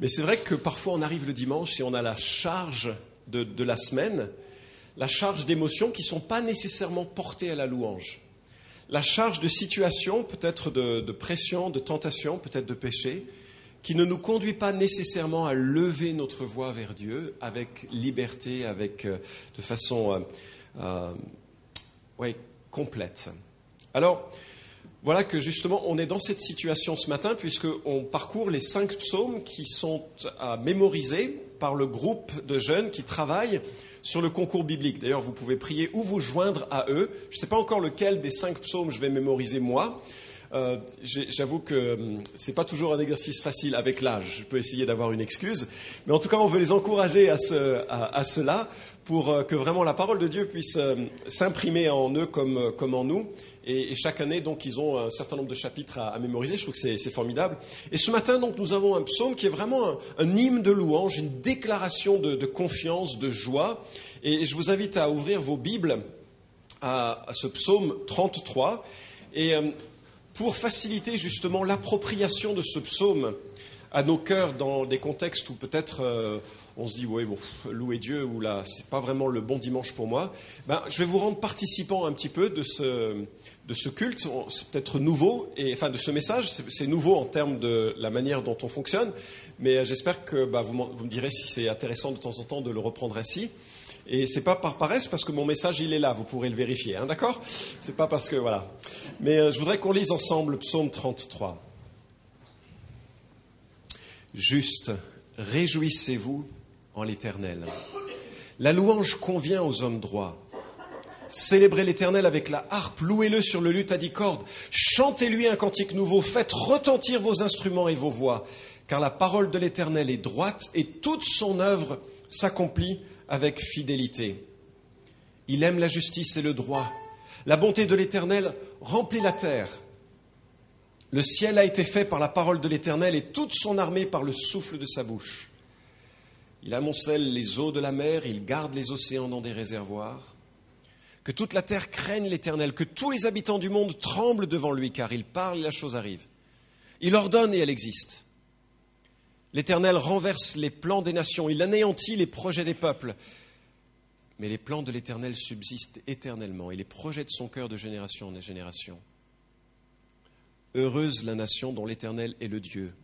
Mais c'est vrai que parfois on arrive le dimanche et on a la charge de, de la semaine, la charge d'émotions qui ne sont pas nécessairement portées à la louange. La charge de situations, peut-être de, de pression, de tentation, peut-être de péché, qui ne nous conduit pas nécessairement à lever notre voix vers Dieu avec liberté, avec, euh, de façon euh, euh, ouais, complète. Alors, voilà que justement, on est dans cette situation ce matin, puisqu'on parcourt les cinq psaumes qui sont à mémoriser par le groupe de jeunes qui travaillent sur le concours biblique. D'ailleurs, vous pouvez prier ou vous joindre à eux. Je ne sais pas encore lequel des cinq psaumes je vais mémoriser moi. Euh, J'avoue que hum, ce n'est pas toujours un exercice facile avec l'âge. Je peux essayer d'avoir une excuse. Mais en tout cas, on veut les encourager à, ce, à, à cela pour euh, que vraiment la parole de Dieu puisse euh, s'imprimer en eux comme, euh, en nous. Et, chaque année, donc, ils ont un certain nombre de chapitres à, mémoriser. Je trouve que c'est formidable. Et ce matin, donc, nous avons un psaume qui est vraiment un, hymne de louange, une déclaration de, confiance, de joie. Et je vous invite à ouvrir vos Bibles à, ce psaume 33. Et euh, pour faciliter justement l'appropriation de ce psaume à nos cœurs dans des contextes où peut-être euh, on se dit oui bon louer Dieu ou là c'est pas vraiment le bon dimanche pour moi, ben, je vais vous rendre participant un petit peu de ce, de ce culte. C'est peut-être nouveau et enfin de ce message, c'est nouveau en termes de la manière dont on fonctionne, mais j'espère que ben, vous, vous, me direz si c'est intéressant de temps en temps de le reprendre ainsi. Et c'est pas par paresse parce que mon message il est là, vous pourrez le vérifier, hein, d'accord? C'est pas parce que voilà. Mais euh, je voudrais qu'on lise ensemble Psaume 33. Juste, réjouissez-vous en l'Éternel. La louange convient aux hommes droits. Célébrez l'Éternel avec la harpe, louez-le sur le luth à dix cordes, chantez-lui un cantique nouveau, faites retentir vos instruments et vos voix, car la parole de l'Éternel est droite et toute son œuvre s'accomplit avec fidélité. Il aime la justice et le droit. La bonté de l'Éternel remplit la terre. Le ciel a été fait par la parole de l'Éternel et toute son armée par le souffle de sa bouche. Il amoncelle les eaux de la mer, il garde les océans dans des réservoirs. Que toute la terre craigne l'Éternel, que tous les habitants du monde tremblent devant lui, car il parle et la chose arrive. Il ordonne et elle existe. L'Éternel renverse les plans des nations, il anéantit les projets des peuples. Mais les plans de l'Éternel subsistent éternellement et les projets de son cœur de génération en génération. Heureuse la nation dont l'Éternel est le Dieu.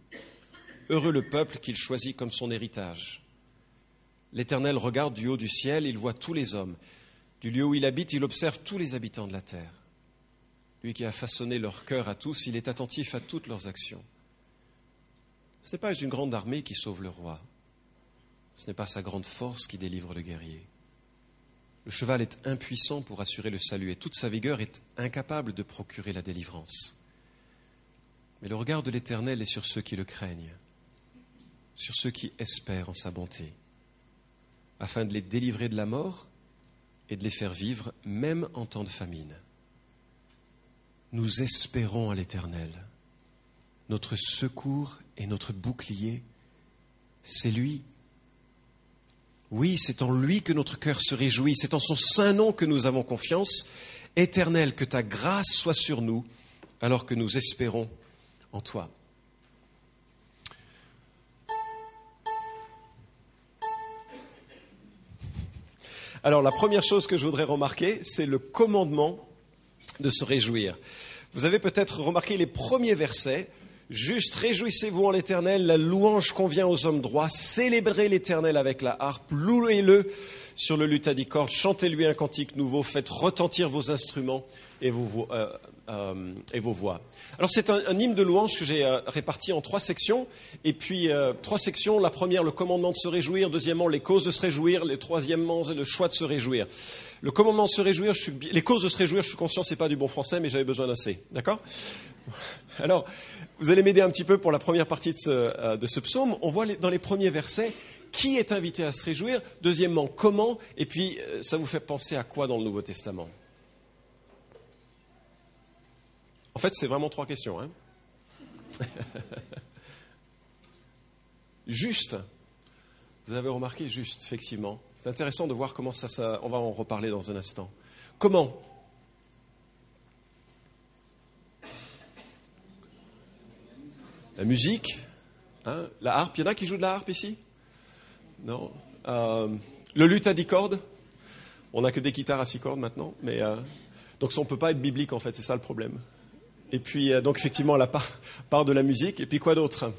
Heureux le peuple qu'il choisit comme son héritage. L'Éternel regarde du haut du ciel, il voit tous les hommes. Du lieu où il habite, il observe tous les habitants de la terre. Lui qui a façonné leur cœur à tous, il est attentif à toutes leurs actions. Ce n'est pas une grande armée qui sauve le roi. Ce n'est pas sa grande force qui délivre le guerrier. Le cheval est impuissant pour assurer le salut et toute sa vigueur est incapable de procurer la délivrance. Mais le regard de l'Éternel est sur ceux qui le craignent, sur ceux qui espèrent en sa bonté, afin de les délivrer de la mort et de les faire vivre même en temps de famine. Nous espérons à l'Éternel notre secours et notre bouclier, c'est lui. Oui, c'est en lui que notre cœur se réjouit, c'est en son saint nom que nous avons confiance. Éternel, que ta grâce soit sur nous, alors que nous espérons en toi. Alors la première chose que je voudrais remarquer, c'est le commandement de se réjouir. Vous avez peut-être remarqué les premiers versets Juste réjouissez-vous en l'Éternel, la louange convient aux hommes droits, célébrez l'Éternel avec la harpe, louez-le sur le luth à dix cordes, chantez-lui un cantique nouveau, faites retentir vos instruments et vos, euh, euh, voix. Alors c'est un, hymne de louange que j'ai euh, réparti en trois sections, et puis trois sections, la première le commandement de se réjouir, deuxièmement les causes de se réjouir, le troisièmement le choix de se réjouir. Le commandement de se réjouir, les causes de se réjouir, je suis conscient, c'est pas du bon français, mais j'avais besoin d'un C, d'accord? Alors, vous allez m'aider un petit peu pour la première partie de ce, euh, psaume. On voit dans les premiers versets qui est invité à se réjouir, deuxièmement comment, et puis euh, ça vous fait penser à quoi dans le Nouveau Testament? En fait, c'est vraiment trois questions. Hein juste, vous avez remarqué juste, effectivement. C'est intéressant de voir comment ça, ça, on va en reparler dans un instant. Comment La musique, Hein? La harpe, il y en a qui jouent de la harpe ici? Non euh, Le luth à 10 cordes On n'a que des guitares à 6 cordes maintenant, mais euh, donc on ne peut pas être biblique en fait, c'est ça le problème. Et puis, euh, donc effectivement, la part de la musique, et puis quoi d'autre?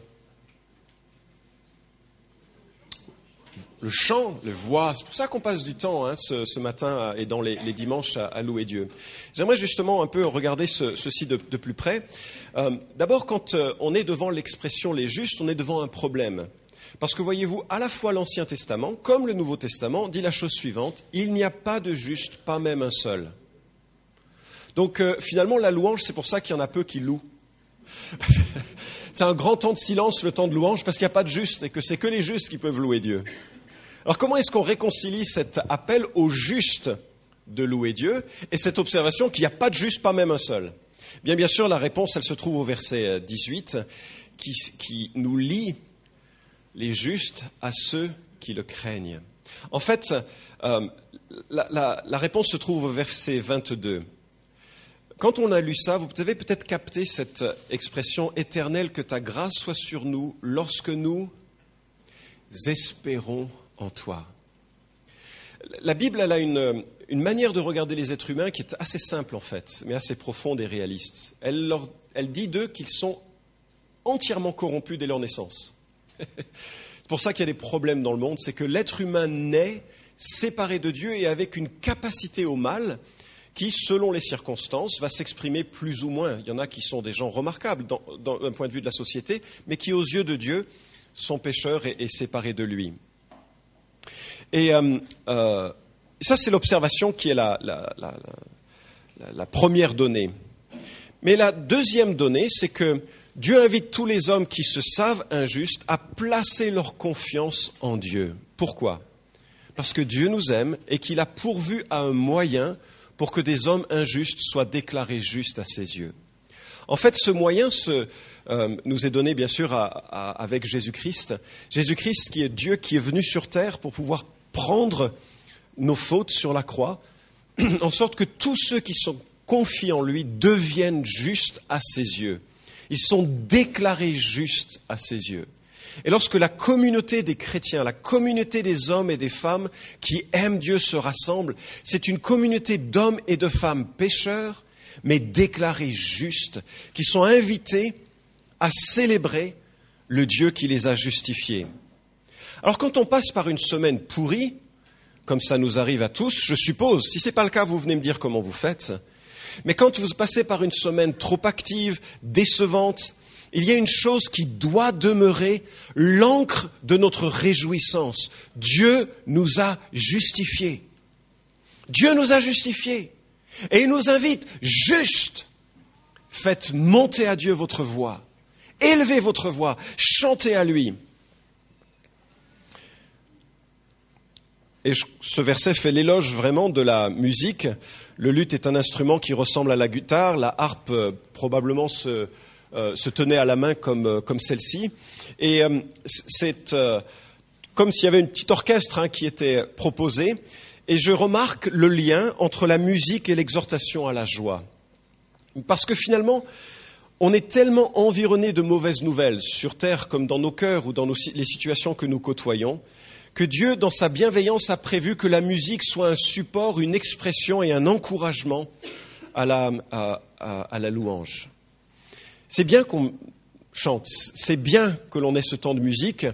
Le chant, le voix. C'est pour ça qu'on passe du temps hein, ce, matin et dans les, dimanches à, louer Dieu. J'aimerais justement un peu regarder ceci de, plus près. Euh, d'abord, quand euh, on est devant l'expression les justes, on est devant un problème. Parce que voyez-vous, à la fois l'Ancien Testament comme le Nouveau Testament dit la chose suivante, il n'y a pas de juste, pas même un seul. Donc euh, finalement, la louange, c'est pour ça qu'il y en a peu qui louent. c'est un grand temps de silence, le temps de louange, parce qu'il n'y a pas de juste et que c'est que les justes qui peuvent louer Dieu. Alors comment est-ce qu'on réconcilie cet appel au juste de louer Dieu et cette observation qu'il n'y a pas de juste, pas même un seul? Bien sûr, la réponse, elle se trouve au verset 18 qui, qui nous lie les justes à ceux qui le craignent. En fait, euh, la, la, réponse se trouve au verset 22. Quand on a lu ça, vous avez peut-être capté cette expression éternelle que ta grâce soit sur nous lorsque nous espérons en toi. La Bible, a une, manière de regarder les êtres humains qui est assez simple en fait, mais assez profonde et réaliste. Elle dit d'eux qu'ils sont entièrement corrompus dès leur naissance. c'est pour ça qu'il y a des problèmes dans le monde, c'est que l'être humain naît séparé de Dieu et avec une capacité au mal qui, selon les circonstances, va s'exprimer plus ou moins. Il y en a qui sont des gens remarquables d'un point de vue de la société, mais qui, aux yeux de Dieu, sont pécheurs et séparés de lui. Et euh, euh, ça, c'est l'observation qui est la, première donnée. Mais la deuxième donnée, c'est que Dieu invite tous les hommes qui se savent injustes à placer leur confiance en Dieu. Pourquoi? Parce que Dieu nous aime et qu'il a pourvu à un moyen pour que des hommes injustes soient déclarés justes à ses yeux. En fait, ce moyen euh, nous est donné, bien sûr, avec Jésus-Christ. Jésus-Christ qui est Dieu qui est venu sur terre pour pouvoir prendre nos fautes sur la croix, en sorte que tous ceux qui sont confiés en lui deviennent justes à ses yeux. Ils sont déclarés justes à ses yeux. Et lorsque la communauté des chrétiens, la communauté des hommes et des femmes qui aiment Dieu se rassemble, c'est une communauté d'hommes et de femmes pécheurs, mais déclarés justes, qui sont invités à célébrer le Dieu qui les a justifiés. Alors quand on passe par une semaine pourrie, comme ça nous arrive à tous, je suppose, si ce n'est pas le cas, vous venez me dire comment vous faites, mais quand vous passez par une semaine trop active, décevante, il y a une chose qui doit demeurer l'encre de notre réjouissance. Dieu nous a justifiés. Dieu nous a justifiés. Et il nous invite juste, faites monter à Dieu votre voix, élevez votre voix, chantez à lui. Et ce verset fait l'éloge vraiment de la musique. Le luth est un instrument qui ressemble à la guitare. La harpe euh, probablement se, euh, se, tenait à la main comme, euh, comme celle-ci. Et c'est comme s'il y avait une petite orchestre hein, qui était proposé. Et je remarque le lien entre la musique et l'exhortation à la joie. Parce que finalement, on est tellement environné de mauvaises nouvelles sur Terre comme dans nos cœurs ou dans les situations que nous côtoyons que Dieu, dans sa bienveillance, a prévu que la musique soit un support, une expression et un encouragement à la, louange. C'est bien qu'on chante, c'est bien que l'on ait ce temps de musique,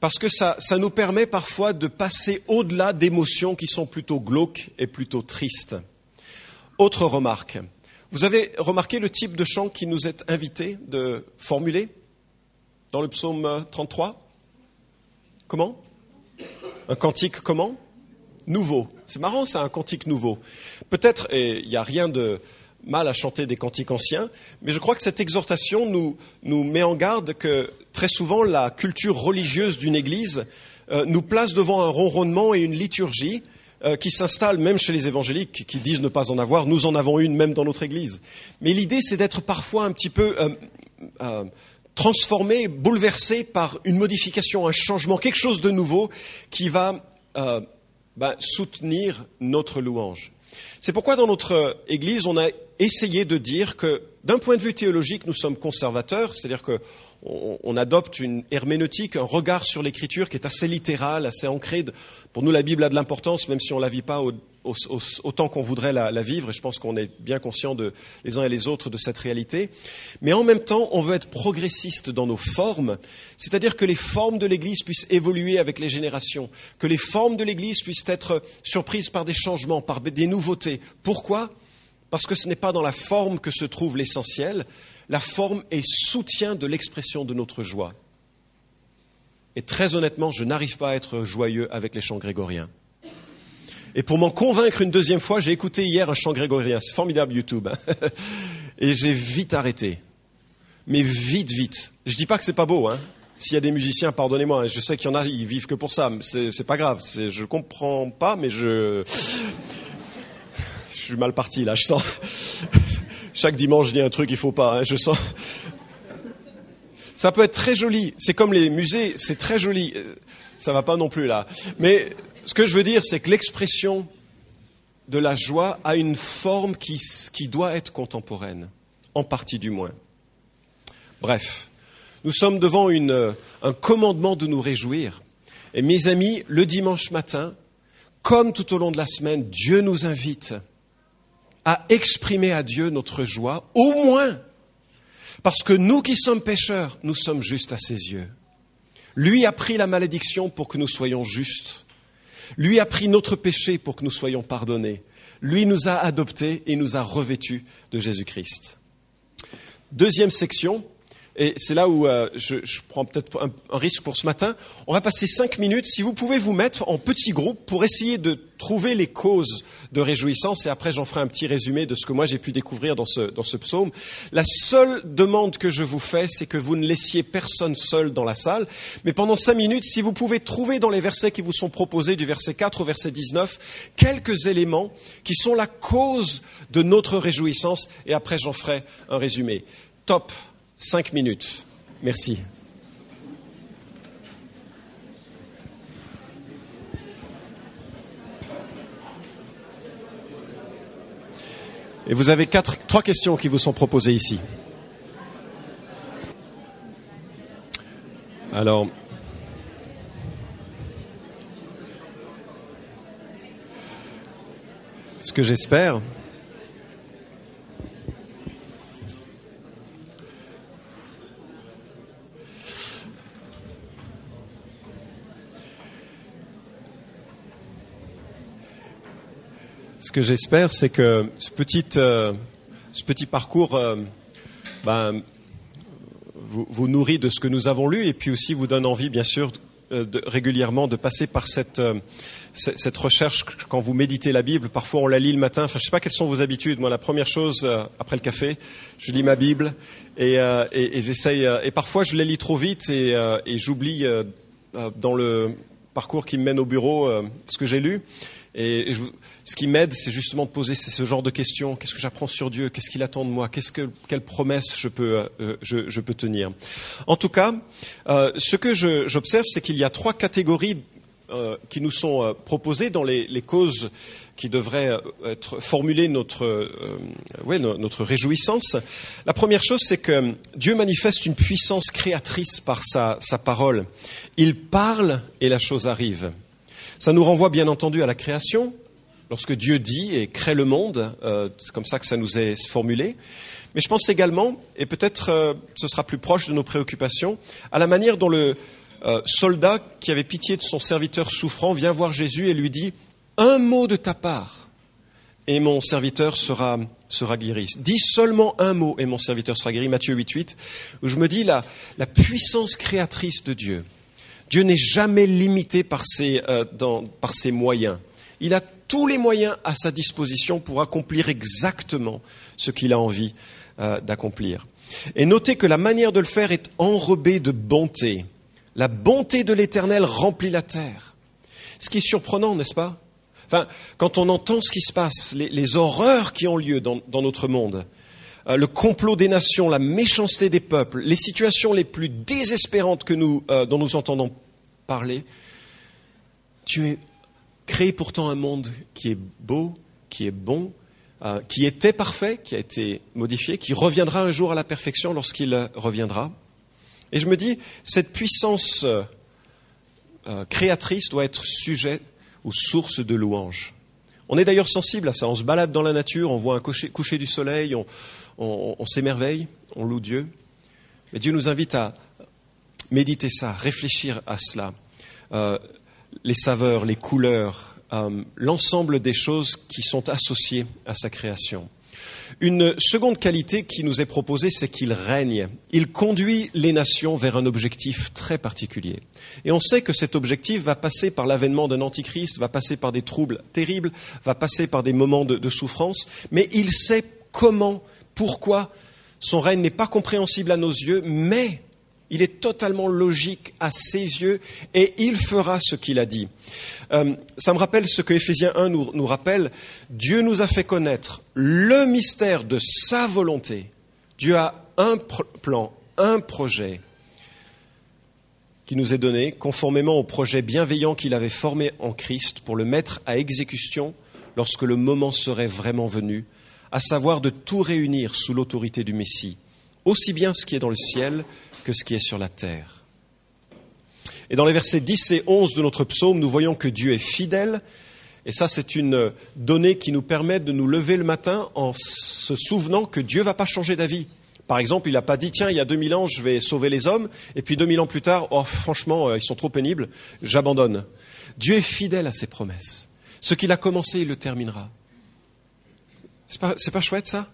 parce que ça, ça nous permet parfois de passer au-delà d'émotions qui sont plutôt glauques et plutôt tristes. Autre remarque, vous avez remarqué le type de chant qui nous est invité de formuler dans le psaume 33 Comment? Un cantique comment Nouveau. C'est marrant, c'est un cantique nouveau. Peut-être, et il n'y a rien de mal à chanter des cantiques anciens, mais je crois que cette exhortation nous, met en garde que très souvent la culture religieuse d'une Église euh, nous place devant un ronronnement et une liturgie euh, qui s'installe même chez les évangéliques qui disent ne pas en avoir. Nous en avons une même dans notre Église. Mais l'idée, c'est d'être parfois un petit peu euh, transformé, bouleversé par une modification, un changement, quelque chose de nouveau qui va euh, ben, soutenir notre louange. C'est pourquoi dans notre Église, on a essayé de dire que d'un point de vue théologique, nous sommes conservateurs, c'est-à-dire qu'on adopte une herméneutique, un regard sur l'écriture qui est assez littéral, assez ancré. Pour nous, la Bible a de l'importance, même si on ne la vit pas autant qu'on voudrait la, vivre, et je pense qu'on est bien conscient de, les uns et les autres de cette réalité. Mais en même temps, on veut être progressiste dans nos formes, c'est-à-dire que les formes de l'Église puissent évoluer avec les générations, que les formes de l'Église puissent être surprises par des changements, par des nouveautés. Pourquoi? Parce que ce n'est pas dans la forme que se trouve l'essentiel, la forme est soutien de l'expression de notre joie. Et très honnêtement, je n'arrive pas à être joyeux avec les chants grégoriens. Et pour m'en convaincre une deuxième fois, j'ai écouté hier un chant grégorien. C'est formidable YouTube. Et j'ai vite arrêté. Mais vite, vite. Je dis pas que c'est pas beau, hein. S'il y a des musiciens, pardonnez-moi, hein. je sais qu'il y en a, ils vivent que pour ça. C'est, pas grave. Je comprends pas, mais je, je suis mal parti là. Je sens. Chaque dimanche, je dis un truc, il faut pas. Hein. Je sens. Ça peut être très joli. C'est comme les musées, c'est très joli. Ça va pas non plus là. Mais ce que je veux dire, c'est que l'expression de la joie a une forme qui, doit être contemporaine, en partie du moins. Bref, nous sommes devant un commandement de nous réjouir. Et mes amis, le dimanche matin, comme tout au long de la semaine, Dieu nous invite à exprimer à Dieu notre joie, au moins parce que nous qui sommes pécheurs, nous sommes justes à ses yeux. Lui a pris la malédiction pour que nous soyons justes. Lui a pris notre péché pour que nous soyons pardonnés. Lui nous a adoptés et nous a revêtus de Jésus-Christ. Deuxième section, et c'est là où euh, je, prends peut-être un, risque pour ce matin. On va passer cinq minutes. Si vous pouvez vous mettre en petits groupes pour essayer de trouver les causes de réjouissance, et après j'en ferai un petit résumé de ce que moi j'ai pu découvrir dans ce, dans ce psaume. La seule demande que je vous fais, c'est que vous ne laissiez personne seul dans la salle. Mais pendant cinq minutes, si vous pouvez trouver dans les versets qui vous sont proposés, du verset 4 au verset 19, quelques éléments qui sont la cause de notre réjouissance, et après j'en ferai un résumé. Top. Cinq minutes. Merci. Et vous avez quatre, trois questions qui vous sont proposées ici. Alors, ce que j'espère, ce que j'espère, c'est que ce petit, euh, parcours euh, ben, vous, nourrit de ce que nous avons lu et puis aussi vous donne envie, bien sûr, euh, régulièrement de passer par cette, recherche quand vous méditez la Bible. Parfois, on la lit le matin. Je ne sais pas quelles sont vos habitudes. Moi, la première chose après le café, je lis ma Bible et, et, et j'essaye. et parfois, je la lis trop vite et, et j'oublie dans le parcours qui me mène au bureau ce que j'ai lu. Et, ce qui m'aide, c'est justement de poser ce genre de questions. Qu'est-ce que j'apprends sur Dieu? Qu'est-ce qu'il attend de moi? Qu'est-ce que, Quelle promesse je peux, euh, je, je, peux tenir? En tout cas, euh, ce que j'observe, c'est qu'il y a trois catégories euh, qui nous sont euh, proposées dans les, causes qui devraient euh, être formulées notre, euh, ouais, notre réjouissance. La première chose, c'est que Dieu manifeste une puissance créatrice par sa, sa parole. Il parle et la chose arrive. Ça nous renvoie bien entendu à la création, lorsque Dieu dit et crée le monde, euh, c'est comme ça que ça nous est formulé. Mais je pense également, et peut-être euh, ce sera plus proche de nos préoccupations, à la manière dont le euh, soldat qui avait pitié de son serviteur souffrant vient voir Jésus et lui dit Un mot de ta part, et mon serviteur sera, sera guéri. Dis seulement un mot, et mon serviteur sera guéri. Matthieu 8, 8, où je me dis la puissance créatrice de Dieu Dieu n'est jamais limité par ses, euh, par ses moyens. Il a tous les moyens à sa disposition pour accomplir exactement ce qu'il a envie euh, d'accomplir. Et notez que la manière de le faire est enrobée de bonté. La bonté de l'Éternel remplit la terre. Ce qui est surprenant, n'est-ce pas? Enfin, quand on entend ce qui se passe, les, horreurs qui ont lieu dans, dans notre monde, euh, le complot des nations, la méchanceté des peuples, les situations les plus désespérantes que nous, dont nous entendons parler, tu es créé pourtant un monde qui est beau, qui est bon, euh, qui était parfait, qui a été modifié, qui reviendra un jour à la perfection lorsqu'il reviendra. Et je me dis, cette puissance euh, créatrice doit être sujet ou source de louange. On est d'ailleurs sensible à ça. On se balade dans la nature, on voit un coucher, du soleil, on, s'émerveille, on loue Dieu. Mais Dieu nous invite à méditer ça, réfléchir à cela. Euh, les saveurs, les couleurs, euh, l'ensemble des choses qui sont associées à sa création. Une seconde qualité qui nous est proposée, c'est qu'il règne. Il conduit les nations vers un objectif très particulier. Et on sait que cet objectif va passer par l'avènement d'un antichrist, va passer par des troubles terribles, va passer par des moments de, de souffrance, mais il sait comment, pourquoi. Son règne n'est pas compréhensible à nos yeux, mais il est totalement logique à ses yeux et il fera ce qu'il a dit. Euh, ça me rappelle ce que Éphésiens 1 nous, nous rappelle. Dieu nous a fait connaître le mystère de sa volonté. Dieu a un plan, un projet qui nous est donné conformément au projet bienveillant qu'il avait formé en Christ pour le mettre à exécution lorsque le moment serait vraiment venu, à savoir de tout réunir sous l'autorité du Messie, aussi bien ce qui est dans le ciel que ce qui est sur la terre. Et dans les versets 10 et 11 de notre psaume, nous voyons que Dieu est fidèle. Et ça, c'est une donnée qui nous permet de nous lever le matin en se souvenant que Dieu ne va pas changer d'avis. Par exemple, il n'a pas dit, tiens, il y a 2000 ans, je vais sauver les hommes, et puis 2000 ans plus tard, oh, franchement, euh, ils sont trop pénibles, j'abandonne. Dieu est fidèle à ses promesses. Ce qu'il a commencé, il le terminera. C'est pas, pas chouette, ça?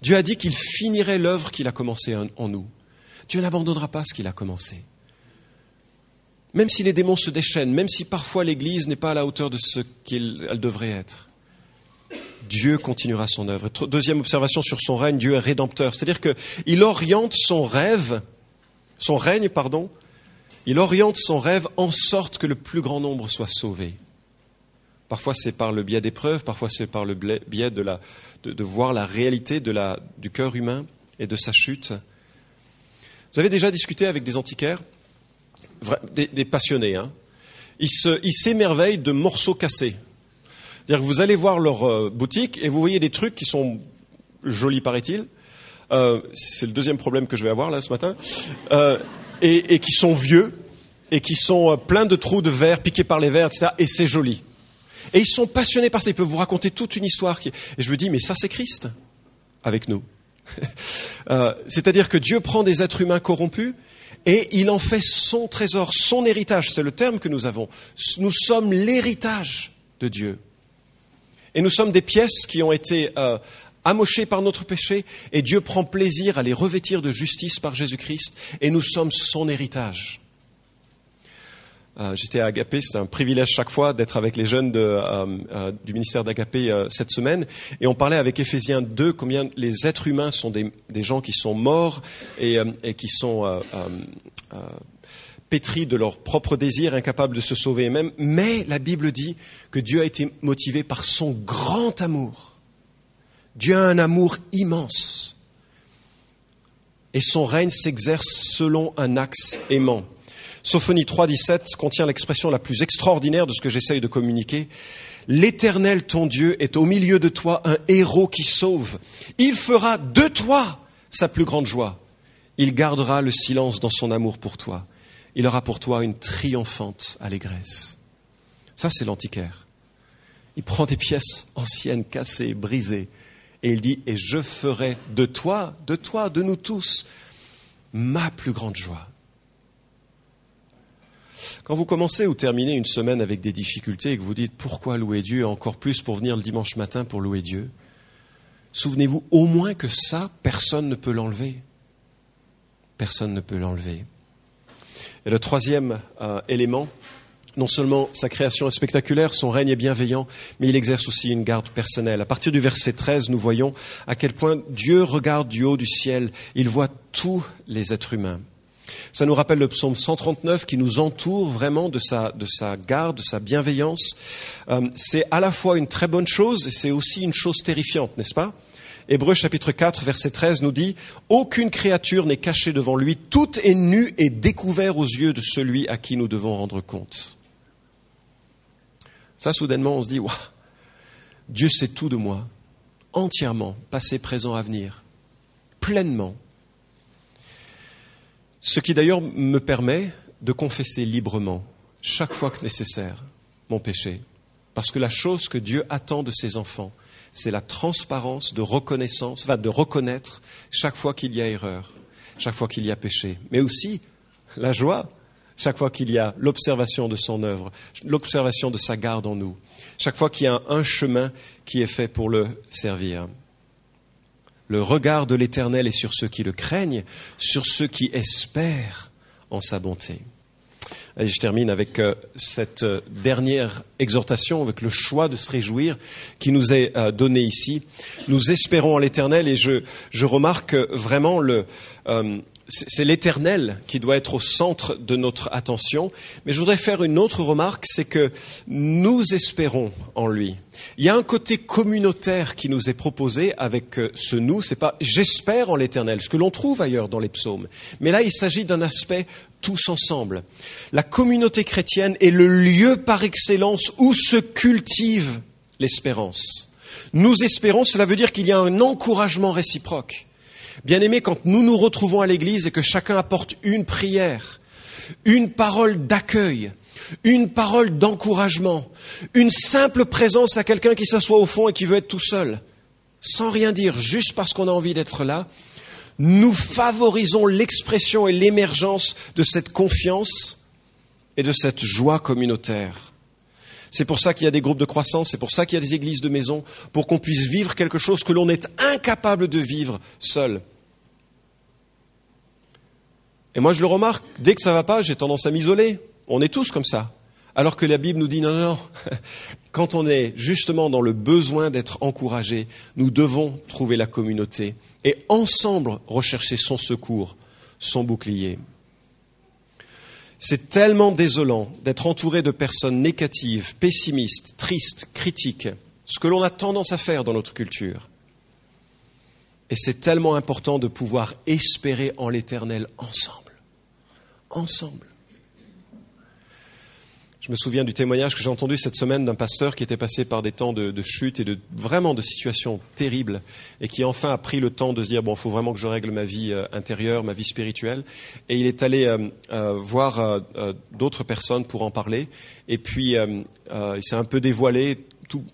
Dieu a dit qu'il finirait l'œuvre qu'il a commencée en nous. Dieu n'abandonnera pas ce qu'il a commencé. Même si les démons se déchaînent, même si parfois l'Église n'est pas à la hauteur de ce qu'elle devrait être, Dieu continuera son œuvre. Deuxième observation sur son règne, Dieu est rédempteur. C'est-à-dire qu'il oriente son rêve, son règne, pardon, il oriente son rêve en sorte que le plus grand nombre soit sauvé. Parfois c'est par le biais d'épreuves, parfois c'est par le biais de, voir la réalité du cœur humain et de sa chute. Vous avez déjà discuté avec des antiquaires, des, passionnés. Hein ils s'émerveillent de morceaux cassés. C'est-à-dire que vous allez voir leur euh, boutique et vous voyez des trucs qui sont jolis, paraît-il. Euh, c'est le deuxième problème que je vais avoir là ce matin. Euh, et, qui sont vieux et qui sont pleins de trous de verre piqués par les vers, etc. Et c'est joli. Et ils sont passionnés par ça. Ils peuvent vous raconter toute une histoire. Qui... Et je me dis, mais ça c'est Christ avec nous. Euh, c'est-à-dire que Dieu prend des êtres humains corrompus et il en fait son trésor, son héritage. C'est le terme que nous avons. Nous sommes l'héritage de Dieu. Et nous sommes des pièces qui ont été euh, amochées par notre péché et Dieu prend plaisir à les revêtir de justice par Jésus-Christ et nous sommes son héritage. Euh, j'étais à Agapé, c'est un privilège chaque fois d'être avec les jeunes euh, euh, du ministère d'Agapé cette semaine. Et on parlait avec Éphésiens 2 combien les êtres humains sont des, gens qui sont morts et, qui sont pétris de leurs propres désirs, incapables de se sauver eux-mêmes. Mais la Bible dit que Dieu a été motivé par son grand amour. Dieu a un amour immense. Et son règne s'exerce selon un axe aimant. Sophonie 3.17 contient l'expression la plus extraordinaire de ce que j'essaye de communiquer. L'Éternel, ton Dieu, est au milieu de toi un héros qui sauve. Il fera de toi sa plus grande joie. Il gardera le silence dans son amour pour toi. Il aura pour toi une triomphante allégresse. Ça, c'est l'antiquaire. Il prend des pièces anciennes, cassées, brisées, et il dit, et je ferai de toi, de toi, de nous tous, ma plus grande joie. Quand vous commencez ou terminez une semaine avec des difficultés et que vous dites pourquoi louer Dieu, encore plus pour venir le dimanche matin pour louer Dieu, souvenez-vous au moins que ça, personne ne peut l'enlever. Personne ne peut l'enlever. Et le troisième euh, élément, non seulement sa création est spectaculaire, son règne est bienveillant, mais il exerce aussi une garde personnelle. À partir du verset 13, nous voyons à quel point Dieu regarde du haut du ciel, il voit tous les êtres humains. Ça nous rappelle le psaume 139 qui nous entoure vraiment de sa, de sa garde, de sa bienveillance. Euh, c'est à la fois une très bonne chose et c'est aussi une chose terrifiante, n'est-ce pas? Hébreu chapitre 4 verset 13 nous dit Aucune créature n'est cachée devant lui, tout est nu et découvert aux yeux de celui à qui nous devons rendre compte. Ça, soudainement, on se dit Dieu sait tout de moi. entièrement, passé, présent, avenir, pleinement. Ce qui d'ailleurs me permet de confesser librement, chaque fois que nécessaire, mon péché. Parce que la chose que Dieu attend de ses enfants, c'est la transparence de reconnaissance, enfin de reconnaître chaque fois qu'il y a erreur, chaque fois qu'il y a péché, mais aussi la joie chaque fois qu'il y a l'observation de son œuvre, l'observation de sa garde en nous, chaque fois qu'il y a un chemin qui est fait pour le servir. Le regard de l'Éternel est sur ceux qui le craignent, sur ceux qui espèrent en sa bonté. Et je termine avec euh, cette euh, dernière exhortation, avec le choix de se réjouir qui nous est euh, donné ici. Nous espérons en l'Éternel et je, je, remarque vraiment le, c'est l'éternel qui doit être au centre de notre attention. Mais je voudrais faire une autre remarque, c'est que nous espérons en lui. Il y a un côté communautaire qui nous est proposé avec euh, ce nous. C'est pas j'espère en l'éternel, ce que l'on trouve ailleurs dans les psaumes. Mais là, il s'agit d'un aspect tous ensemble. La communauté chrétienne est le lieu par excellence où se cultive l'espérance. Nous espérons, cela veut dire qu'il y a un encouragement réciproque. Bien aimé, quand nous nous retrouvons à l'église et que chacun apporte une prière, une parole d'accueil, une parole d'encouragement, une simple présence à quelqu'un qui s'assoit au fond et qui veut être tout seul, sans rien dire, juste parce qu'on a envie d'être là, nous favorisons l'expression et l'émergence de cette confiance et de cette joie communautaire. C'est pour ça qu'il y a des groupes de croissance, c'est pour ça qu'il y a des églises de maison, pour qu'on puisse vivre quelque chose que l'on est incapable de vivre seul. Et moi, je le remarque, dès que ça va pas, j'ai tendance à m'isoler. On est tous comme ça. Alors que la Bible nous dit non, non, non. Quand on est justement dans le besoin d'être encouragé, nous devons trouver la communauté et ensemble rechercher son secours, son bouclier. C'est tellement désolant d'être entouré de personnes négatives, pessimistes, tristes, critiques, ce que l'on a tendance à faire dans notre culture. Et c'est tellement important de pouvoir espérer en l'Éternel ensemble ensemble. Je me souviens du témoignage que j'ai entendu cette semaine d'un pasteur qui était passé par des temps de, chute et de vraiment de situations terribles et qui enfin a pris le temps de se dire bon, il faut vraiment que je règle ma vie euh, intérieure, ma vie spirituelle. Et il est allé euh, euh, voir d'autres personnes pour en parler. Et puis il s'est un peu dévoilé, tout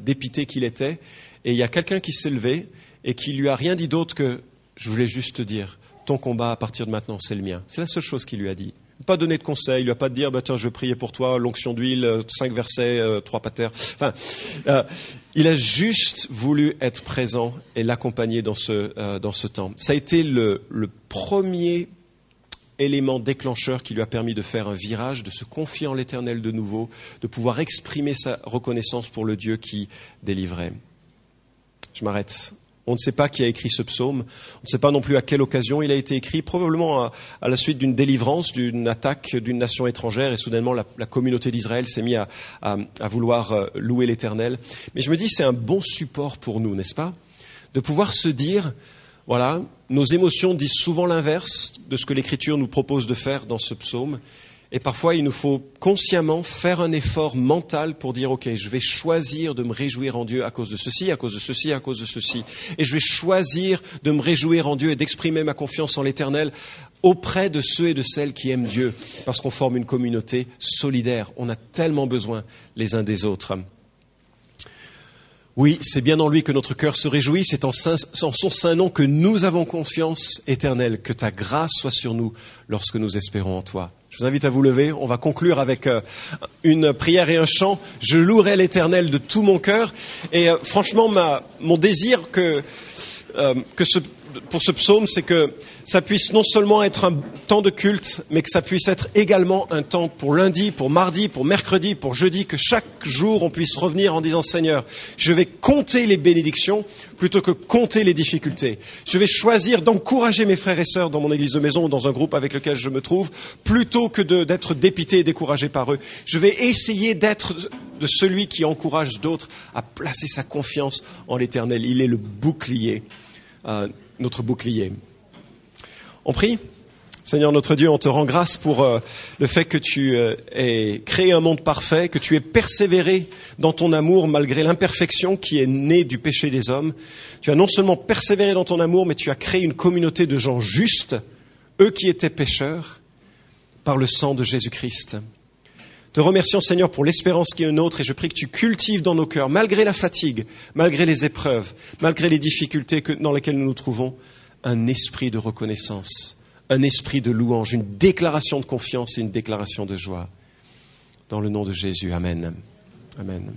dépité qu'il était. Et il y a quelqu'un qui s'est levé et qui lui a rien dit d'autre que je voulais juste te dire ton combat à partir de maintenant, c'est le mien. C'est la seule chose qu'il lui a dit. Pas donné de conseil, il lui a pas dire, bah, tiens, je vais prier pour toi, l'onction d'huile, euh, cinq versets, euh, trois patères. Enfin, euh, il a juste voulu être présent et l'accompagner dans ce, dans ce temps. Ça a été le, le premier élément déclencheur qui lui a permis de faire un virage, de se confier en l'éternel de nouveau, de pouvoir exprimer sa reconnaissance pour le Dieu qui délivrait. Je m'arrête on ne sait pas qui a écrit ce psaume. On ne sait pas non plus à quelle occasion il a été écrit, probablement à, la suite d'une délivrance, d'une attaque d'une nation étrangère, et soudainement la, communauté d'Israël s'est mise à, vouloir euh, louer l'Éternel. Mais je me dis, c'est un bon support pour nous, n'est-ce pas De pouvoir se dire, voilà, nos émotions disent souvent l'inverse de ce que l'Écriture nous propose de faire dans ce psaume. Et parfois, il nous faut consciemment faire un effort mental pour dire, OK, je vais choisir de me réjouir en Dieu à cause de ceci, à cause de ceci, à cause de ceci. Et je vais choisir de me réjouir en Dieu et d'exprimer ma confiance en l'Éternel auprès de ceux et de celles qui aiment Dieu, parce qu'on forme une communauté solidaire. On a tellement besoin les uns des autres. Oui, c'est bien en lui que notre cœur se réjouit, c'est en, en, son saint nom que nous avons confiance éternelle, que ta grâce soit sur nous lorsque nous espérons en toi. Je vous invite à vous lever. On va conclure avec euh, une prière et un chant. Je louerai l'Éternel de tout mon cœur. Et euh, franchement, mon désir que, euh, que ce, pour ce psaume, c'est que ça puisse non seulement être un temps de culte, mais que ça puisse être également un temps pour lundi, pour mardi, pour mercredi, pour jeudi, que chaque jour on puisse revenir en disant Seigneur, je vais compter les bénédictions plutôt que compter les difficultés. Je vais choisir d'encourager mes frères et sœurs dans mon église de maison ou dans un groupe avec lequel je me trouve, plutôt que d'être dépité et découragé par eux. Je vais essayer d'être de celui qui encourage d'autres à placer sa confiance en l'éternel. Il est le bouclier, euh, notre bouclier. On prie Seigneur notre Dieu, on te rend grâce pour euh, le fait que tu euh, aies créé un monde parfait, que tu aies persévéré dans ton amour malgré l'imperfection qui est née du péché des hommes. Tu as non seulement persévéré dans ton amour, mais tu as créé une communauté de gens justes, eux qui étaient pécheurs, par le sang de Jésus-Christ. Te remercions Seigneur pour l'espérance qui est nôtre et je prie que tu cultives dans nos cœurs, malgré la fatigue, malgré les épreuves, malgré les difficultés dans lesquelles nous nous trouvons, un esprit de reconnaissance un esprit de louange, une déclaration de confiance et une déclaration de joie. Dans le nom de Jésus, Amen. Amen.